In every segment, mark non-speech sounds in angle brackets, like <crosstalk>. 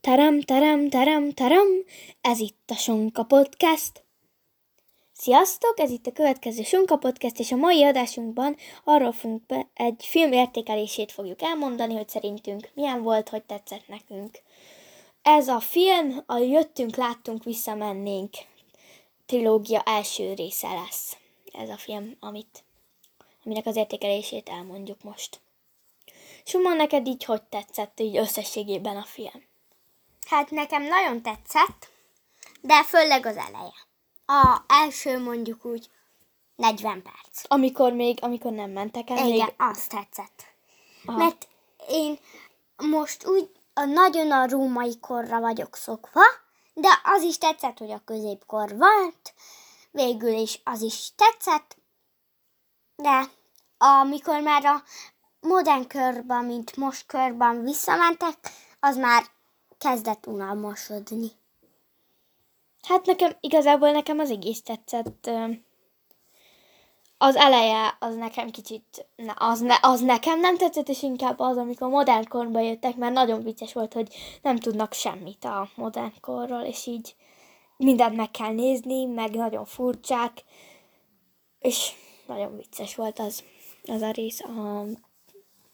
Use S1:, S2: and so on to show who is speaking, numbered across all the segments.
S1: Taram, taram, taram, taram, ez itt a Sonka Podcast. Sziasztok, ez itt a következő Sonka Podcast, és a mai adásunkban arról fogunk be, egy film értékelését fogjuk elmondani, hogy szerintünk milyen volt, hogy tetszett nekünk. Ez a film, a Jöttünk, Láttunk, Visszamennénk trilógia első része lesz. Ez a film, amit, aminek az értékelését elmondjuk most. Suma, neked így hogy tetszett így összességében a film?
S2: Hát nekem nagyon tetszett, de főleg az eleje. A első mondjuk úgy 40 perc.
S1: Amikor még, amikor nem mentek el,
S2: Igen,
S1: még...
S2: azt tetszett. Mert én most úgy a, nagyon a római korra vagyok szokva, de az is tetszett, hogy a középkor volt, végül is az is tetszett, de amikor már a modern körben, mint most körben visszamentek, az már kezdett unalmasodni.
S1: Hát nekem, igazából nekem az egész tetszett. Az eleje, az nekem kicsit, az, ne, az nekem nem tetszett, és inkább az, amikor modern korba jöttek, mert nagyon vicces volt, hogy nem tudnak semmit a modern korról, és így mindent meg kell nézni, meg nagyon furcsák, és nagyon vicces volt az, az a rész a,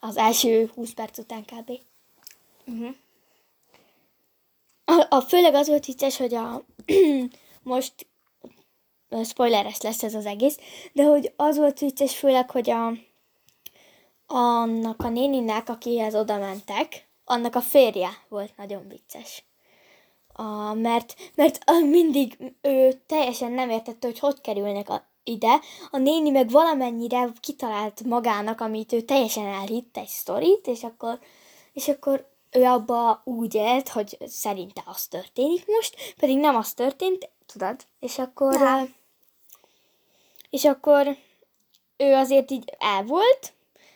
S1: az első 20 perc után kb.
S2: Uh-huh.
S1: A, főleg az volt vicces, hogy a <clears throat> most spoileres lesz ez az egész, de hogy az volt vicces főleg, hogy a annak a néninek, akihez oda mentek, annak a férje volt nagyon vicces. A, mert, mert mindig ő teljesen nem értette, hogy hogy kerülnek a, ide. A néni meg valamennyire kitalált magának, amit ő teljesen elhitt egy sztorit, és akkor, és akkor ő abba úgy élt, hogy szerinte az történik most, pedig nem az történt, tudod? És akkor...
S2: Ja.
S1: És akkor ő azért így el volt,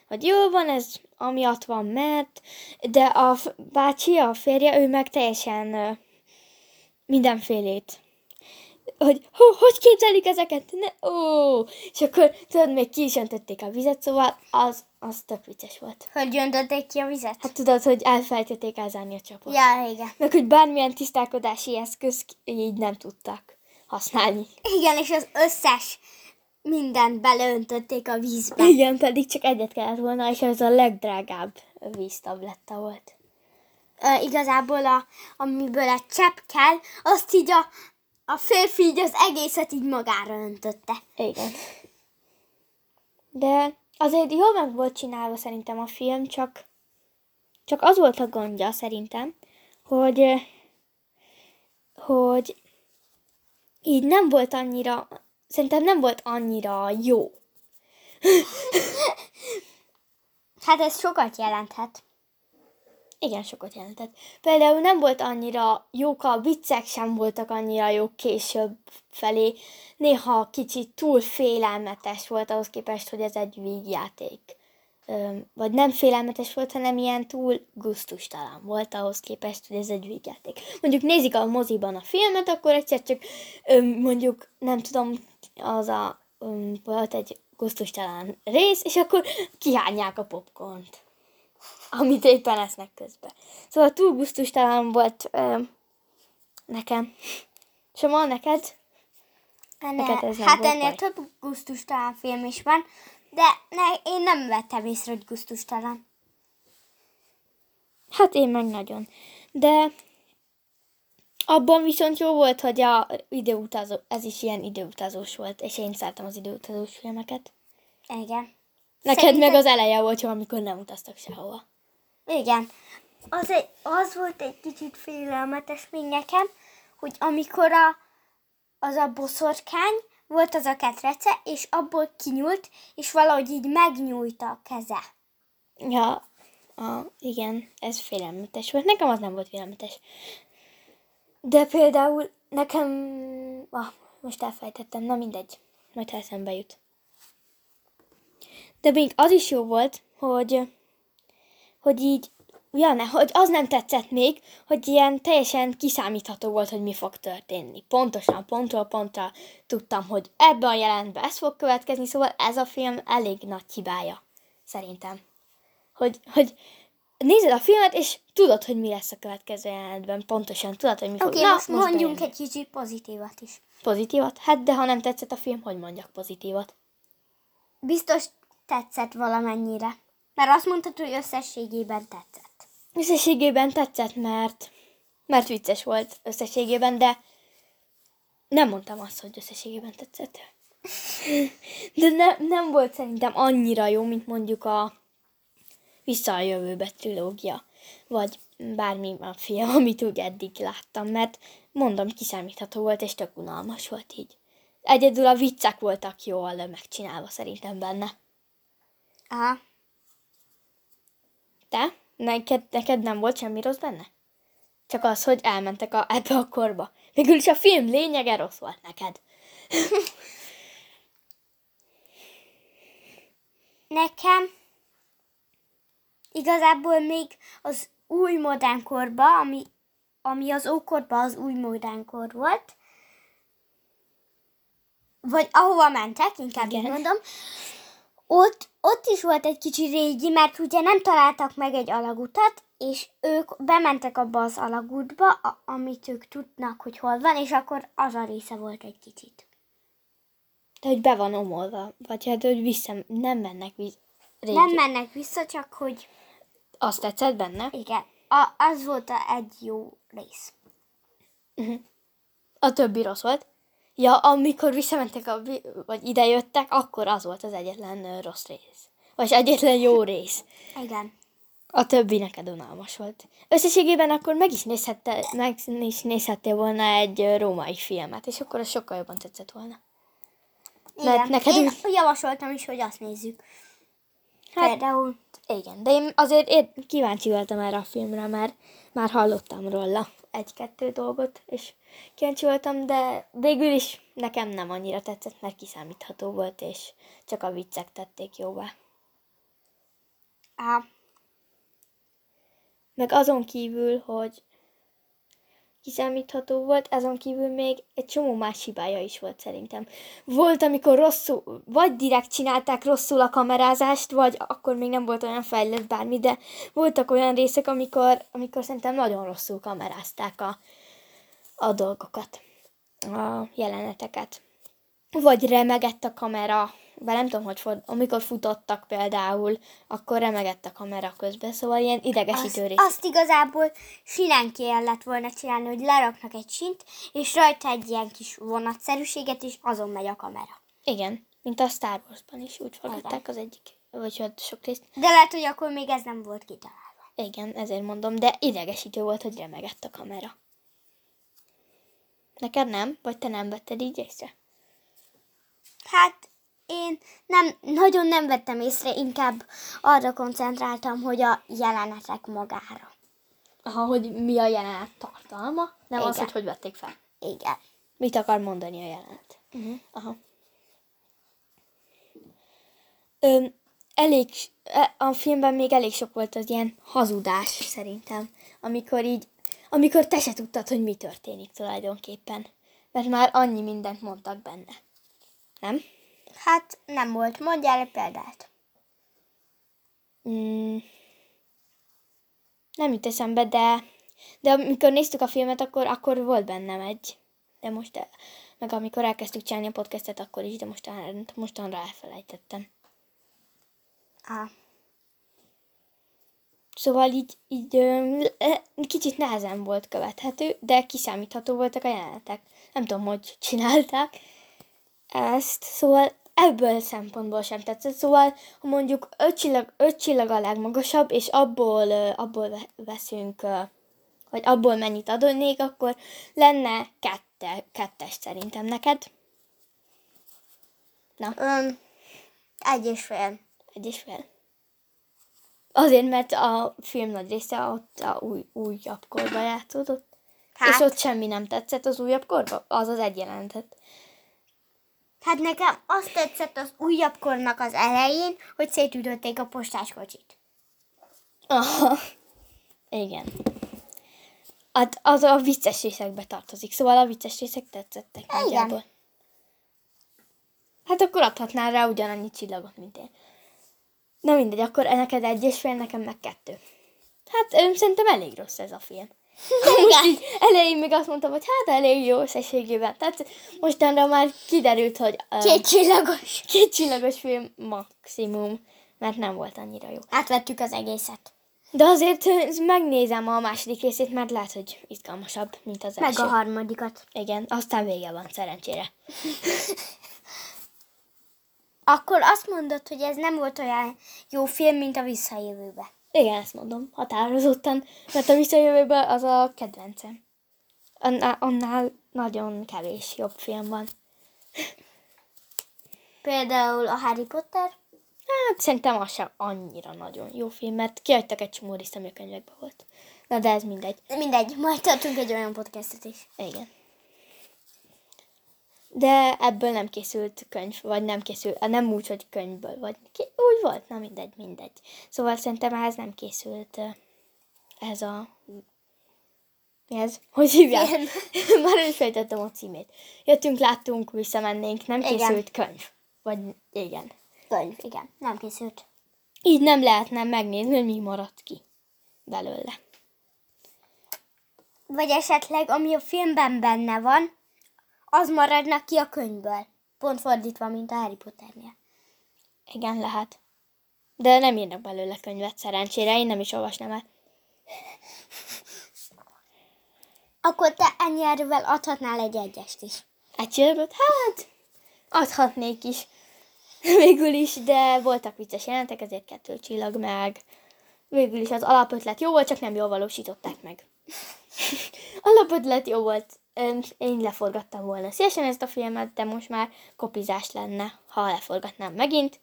S1: hogy jó van, ez amiatt van, mert, de a bácsi, a férje, ő meg teljesen mindenfélét. Hogy hú, hogy képzelik ezeket? Ne, ó! És akkor tudod, még ki is öntötték a vizet, szóval az, az tök vicces volt.
S2: Hogy öntötték ki a vizet?
S1: Hát tudod, hogy elfelejtették elzárni a csapot.
S2: Ja, igen.
S1: Meg hogy bármilyen tisztálkodási eszköz így nem tudtak használni.
S2: Igen, és az összes mindent beleöntötték a vízbe.
S1: Igen, pedig csak egyet kellett volna, és ez a legdrágább víztabletta volt.
S2: Ö, igazából, a, amiből egy csepp kell, azt így a, a férfi így az egészet így magára öntötte.
S1: Igen. De azért jól meg volt csinálva szerintem a film, csak, csak az volt a gondja szerintem, hogy, eh, hogy így nem volt annyira, szerintem nem volt annyira jó. <laughs>
S2: Hát ez sokat jelenthet.
S1: Igen, sokat jelentett. Például nem volt annyira jók, a viccek sem voltak annyira jók később felé. Néha kicsit túl félelmetes volt ahhoz képest, hogy ez egy vígjáték. Vagy nem félelmetes volt, hanem ilyen túl gusztustalan volt ahhoz képest, hogy ez egy vígjáték. Mondjuk nézik a moziban a filmet, akkor egyszer csak mondjuk, nem tudom, az a öm, volt egy gusztustalan rész, és akkor kihányják a popcornt amit éppen esznek közben. Szóval túl gusztustalan volt ö, nekem. Soma, neked?
S2: Enne,
S1: Neked ez nem
S2: hát
S1: volt
S2: ennél
S1: baj.
S2: több gusztustalan film is van, de ne, én nem vettem észre, hogy gusztustalan.
S1: Hát én meg nagyon. De abban viszont jó volt, hogy a időutazó, ez is ilyen időutazós volt, és én szeretem az időutazós filmeket.
S2: Igen.
S1: Neked
S2: Szerintem-
S1: meg az eleje volt jó, amikor nem utaztak sehova.
S2: Igen. Az, egy, az volt egy kicsit félelmetes még nekem, hogy amikor a, az a boszorkány volt az a ketrece, és abból kinyúlt, és valahogy így megnyújta a keze.
S1: Ja, a, igen, ez félelmetes volt. Nekem az nem volt félelmetes. De például nekem... Ah, most elfelejtettem, na mindegy. Majd ha eszembe jut. De még az is jó volt, hogy, hogy így, ja, ne, hogy az nem tetszett még, hogy ilyen teljesen kiszámítható volt, hogy mi fog történni. Pontosan, pontról pontra tudtam, hogy ebben a jelentben ez fog következni, szóval ez a film elég nagy hibája, szerintem hogy, hogy nézed a filmet, és tudod, hogy mi lesz a következő jelenetben. Pontosan tudod, hogy mi
S2: Oké,
S1: fog.
S2: okay,
S1: Na,
S2: most mondjunk
S1: bejön.
S2: egy kicsit pozitívat is.
S1: Pozitívat? Hát, de ha nem tetszett a film, hogy mondjak pozitívat?
S2: Biztos tetszett valamennyire. Mert azt mondtad, hogy összességében tetszett.
S1: Összességében tetszett, mert, mert vicces volt összességében, de nem mondtam azt, hogy összességében tetszett. De ne, nem volt szerintem annyira jó, mint mondjuk a Vissza a jövőbe trilógia, vagy bármi a film, <laughs> amit úgy eddig láttam, mert mondom, kiszámítható volt, és tök unalmas volt így. Egyedül a viccek voltak jól megcsinálva szerintem benne.
S2: Aha.
S1: Te? Neked, neked nem volt semmi rossz benne? Csak az, hogy elmentek a, ebbe a korba. Végülis a film lényege rossz volt neked. <laughs>
S2: Nekem igazából még az új modern korba, ami, ami az ókorban az új modern kor volt, vagy ahova mentek, inkább így
S1: Igen.
S2: mondom, ott, ott is volt egy kicsi régi, mert ugye nem találtak meg egy alagutat, és ők bementek abba az alagútba, a, amit ők tudnak, hogy hol van, és akkor az a része volt egy kicsit.
S1: De hogy be van omolva, vagy hát, hogy vissza, nem mennek vissza. Régi.
S2: Nem mennek vissza, csak hogy
S1: Azt tetszett benne?
S2: igen, a, az volt a egy jó rész.
S1: A többi rossz volt. Ja, amikor visszamentek, a, vagy idejöttek, akkor az volt az egyetlen rossz rész. Vagy egyetlen jó rész.
S2: Igen.
S1: A többi neked unalmas volt. Összességében akkor meg is, nézhette, meg is nézhettél volna egy római filmet, és akkor az sokkal jobban tetszett volna. Mert
S2: Igen.
S1: neked
S2: Én
S1: úgy-
S2: javasoltam is, hogy azt nézzük.
S1: Hát-
S2: Például.
S1: Igen, de én azért én kíváncsi voltam erre a filmre, mert már hallottam róla egy-kettő dolgot, és kíváncsi voltam, de végül is nekem nem annyira tetszett, mert kiszámítható volt, és csak a viccek tették jóvá.
S2: Á,
S1: Meg azon kívül, hogy kiszámítható volt, azon kívül még egy csomó más hibája is volt szerintem. Volt, amikor rosszul, vagy direkt csinálták rosszul a kamerázást, vagy akkor még nem volt olyan fejlett bármi, de voltak olyan részek, amikor, amikor szerintem nagyon rosszul kamerázták a, a dolgokat, a jeleneteket. Vagy remegett a kamera, bár nem tudom, hogy fog, amikor futottak például, akkor remegett a kamera közben, szóval ilyen idegesítő rész.
S2: azt igazából sinen kellett volna csinálni, hogy leraknak egy sint, és rajta egy ilyen kis vonatszerűséget, és azon megy a kamera.
S1: Igen, mint a Star Wars-ban is úgy forgatták az egyik, vagy hát sok részt.
S2: De lehet, hogy akkor még ez nem volt kitalálva.
S1: Igen, ezért mondom, de idegesítő volt, hogy remegett a kamera. Neked nem? Vagy te nem vetted így észre?
S2: Hát én nem, nagyon nem vettem észre, inkább arra koncentráltam, hogy a jelenetek magára.
S1: Aha, hogy mi a jelenet tartalma, nem az,
S2: Igen.
S1: hogy hogy vették fel.
S2: Igen.
S1: Mit akar mondani a jelenet?
S2: Uh-huh.
S1: Aha. Ö, elég, e- a filmben még elég sok volt az ilyen hazudás szerintem, amikor így, amikor te se tudtad, hogy mi történik tulajdonképpen. Mert már annyi mindent mondtak benne. Nem?
S2: Hát nem volt. Mondjál egy példát.
S1: Mm, nem jut eszembe, de, de amikor néztük a filmet, akkor, akkor volt bennem egy. De most, meg amikor elkezdtük csinálni a podcastet, akkor is, de mostan, mostanra elfelejtettem.
S2: Ah.
S1: Szóval így, így ö, kicsit nehezen volt követhető, de kiszámítható voltak a jelenetek. Nem tudom, hogy csinálták ezt, szóval ebből szempontból sem tetszett. Szóval, ha mondjuk öt csillag, öt csillag a legmagasabb, és abból, abból ve- veszünk, vagy abból mennyit adnék, akkor lenne kette, kettes szerintem neked. Na,
S2: Öm, egy és fél.
S1: egy és fél. Azért, mert a film nagy része ott a új, újabb korban játszódott. Hát. És ott semmi nem tetszett az újabb korba? Az az egy jelentet.
S2: Hát nekem azt tetszett az újabb kornak az elején, hogy szétütötték a postáskocsit.
S1: Aha. Igen. Hát az a vicces részekbe tartozik, szóval a vicces részek tetszettek
S2: Igen.
S1: nagyjából. Hát akkor adhatnál rá ugyanannyi csillagot, mint én. Na mindegy, akkor neked egy és fél, nekem meg kettő. Hát öm, szerintem elég rossz ez a film. Most így elején még azt mondtam, hogy hát elég jó összességében. Tehát mostanra már kiderült, hogy uh,
S2: Két csillagos.
S1: két csillagos film maximum, mert nem volt annyira jó.
S2: Átvettük az egészet.
S1: De azért megnézem a második részét, mert lehet, hogy izgalmasabb, mint az
S2: Meg
S1: első.
S2: a harmadikat.
S1: Igen, aztán vége van, szerencsére. <laughs>
S2: Akkor azt mondod, hogy ez nem volt olyan jó film, mint a Visszajövőbe.
S1: Igen, ezt mondom, határozottan, mert a visszajövőben az a kedvencem. Annál, annál nagyon kevés jobb film van.
S2: Például a Harry Potter.
S1: Hát szerintem az sem annyira nagyon jó film, mert kiadtak egy csomó részt, ami a könyvekben volt. Na de ez mindegy.
S2: Mindegy, majd tartunk egy olyan podcastet is.
S1: Igen. De ebből nem készült könyv, vagy nem készült, nem úgy, hogy könyvből, vagy ki, úgy volt, na mindegy, mindegy. Szóval szerintem ehhez nem készült ez a... Mi ez? Hogy hívják? <laughs> Már is fejtettem a címét. Jöttünk, láttunk, visszamennénk, nem
S2: Igen.
S1: készült könyv. Vagy igen.
S2: Könyv, igen. Nem készült.
S1: Így nem lehetne megnézni, hogy mi maradt ki belőle.
S2: Vagy esetleg, ami a filmben benne van, az maradnak ki a könyvből. Pont fordítva, mint a Harry Potternél.
S1: Igen, lehet. De nem írnak belőle könyvet, szerencsére. Én nem is olvasnám el.
S2: Akkor te ennyi erővel adhatnál egy egyest is.
S1: Egy csillagot? Hát, adhatnék is. <laughs> Végül is, de voltak vicces jelentek, ezért kettő csillag meg. Végül is az alapötlet jó volt, csak nem jól valósították meg. <laughs> alapötlet jó volt. Én leforgattam volna szívesen ezt a filmet, de most már kopizás lenne, ha leforgatnám megint.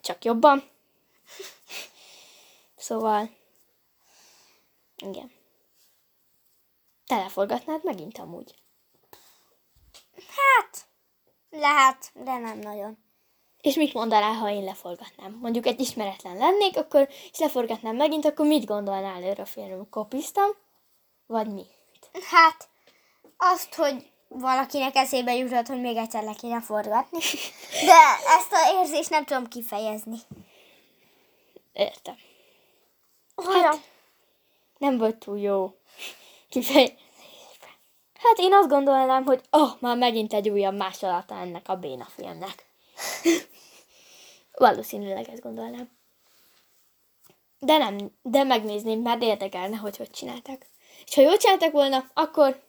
S1: Csak jobban. <laughs> Szóval, igen. Te leforgatnád megint amúgy.
S2: Hát, lehet, de nem nagyon.
S1: És mit mondanál, ha én leforgatnám? Mondjuk egy ismeretlen lennék, akkor és leforgatnám megint, akkor mit gondolnál erről a filmről? Kopiztam? Vagy mi?
S2: Hát, azt, hogy valakinek eszébe jutott, hogy még egyszer le kéne forgatni. <laughs> De ezt a érzést nem tudom kifejezni.
S1: Értem.
S2: Olyan.
S1: Nem volt túl jó kifej. Hát én azt gondolnám, hogy oh, már megint egy újabb másolata ennek a béna filmnek. Valószínűleg ezt gondolnám. De nem, de megnézném, mert érdekelne, hogy hogy csinálták. És ha jól csináltak volna, akkor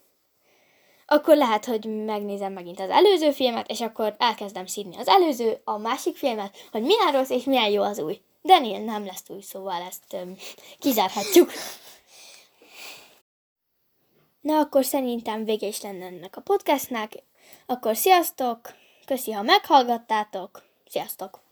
S1: akkor lehet, hogy megnézem megint az előző filmet, és akkor elkezdem szídni az előző, a másik filmet, hogy milyen rossz és milyen jó az új. Daniel nem lesz új, szóval ezt öm, kizárhatjuk. Na, akkor szerintem vége is lenne ennek a podcastnak. Akkor sziasztok! Köszi, ha meghallgattátok. Sziasztok!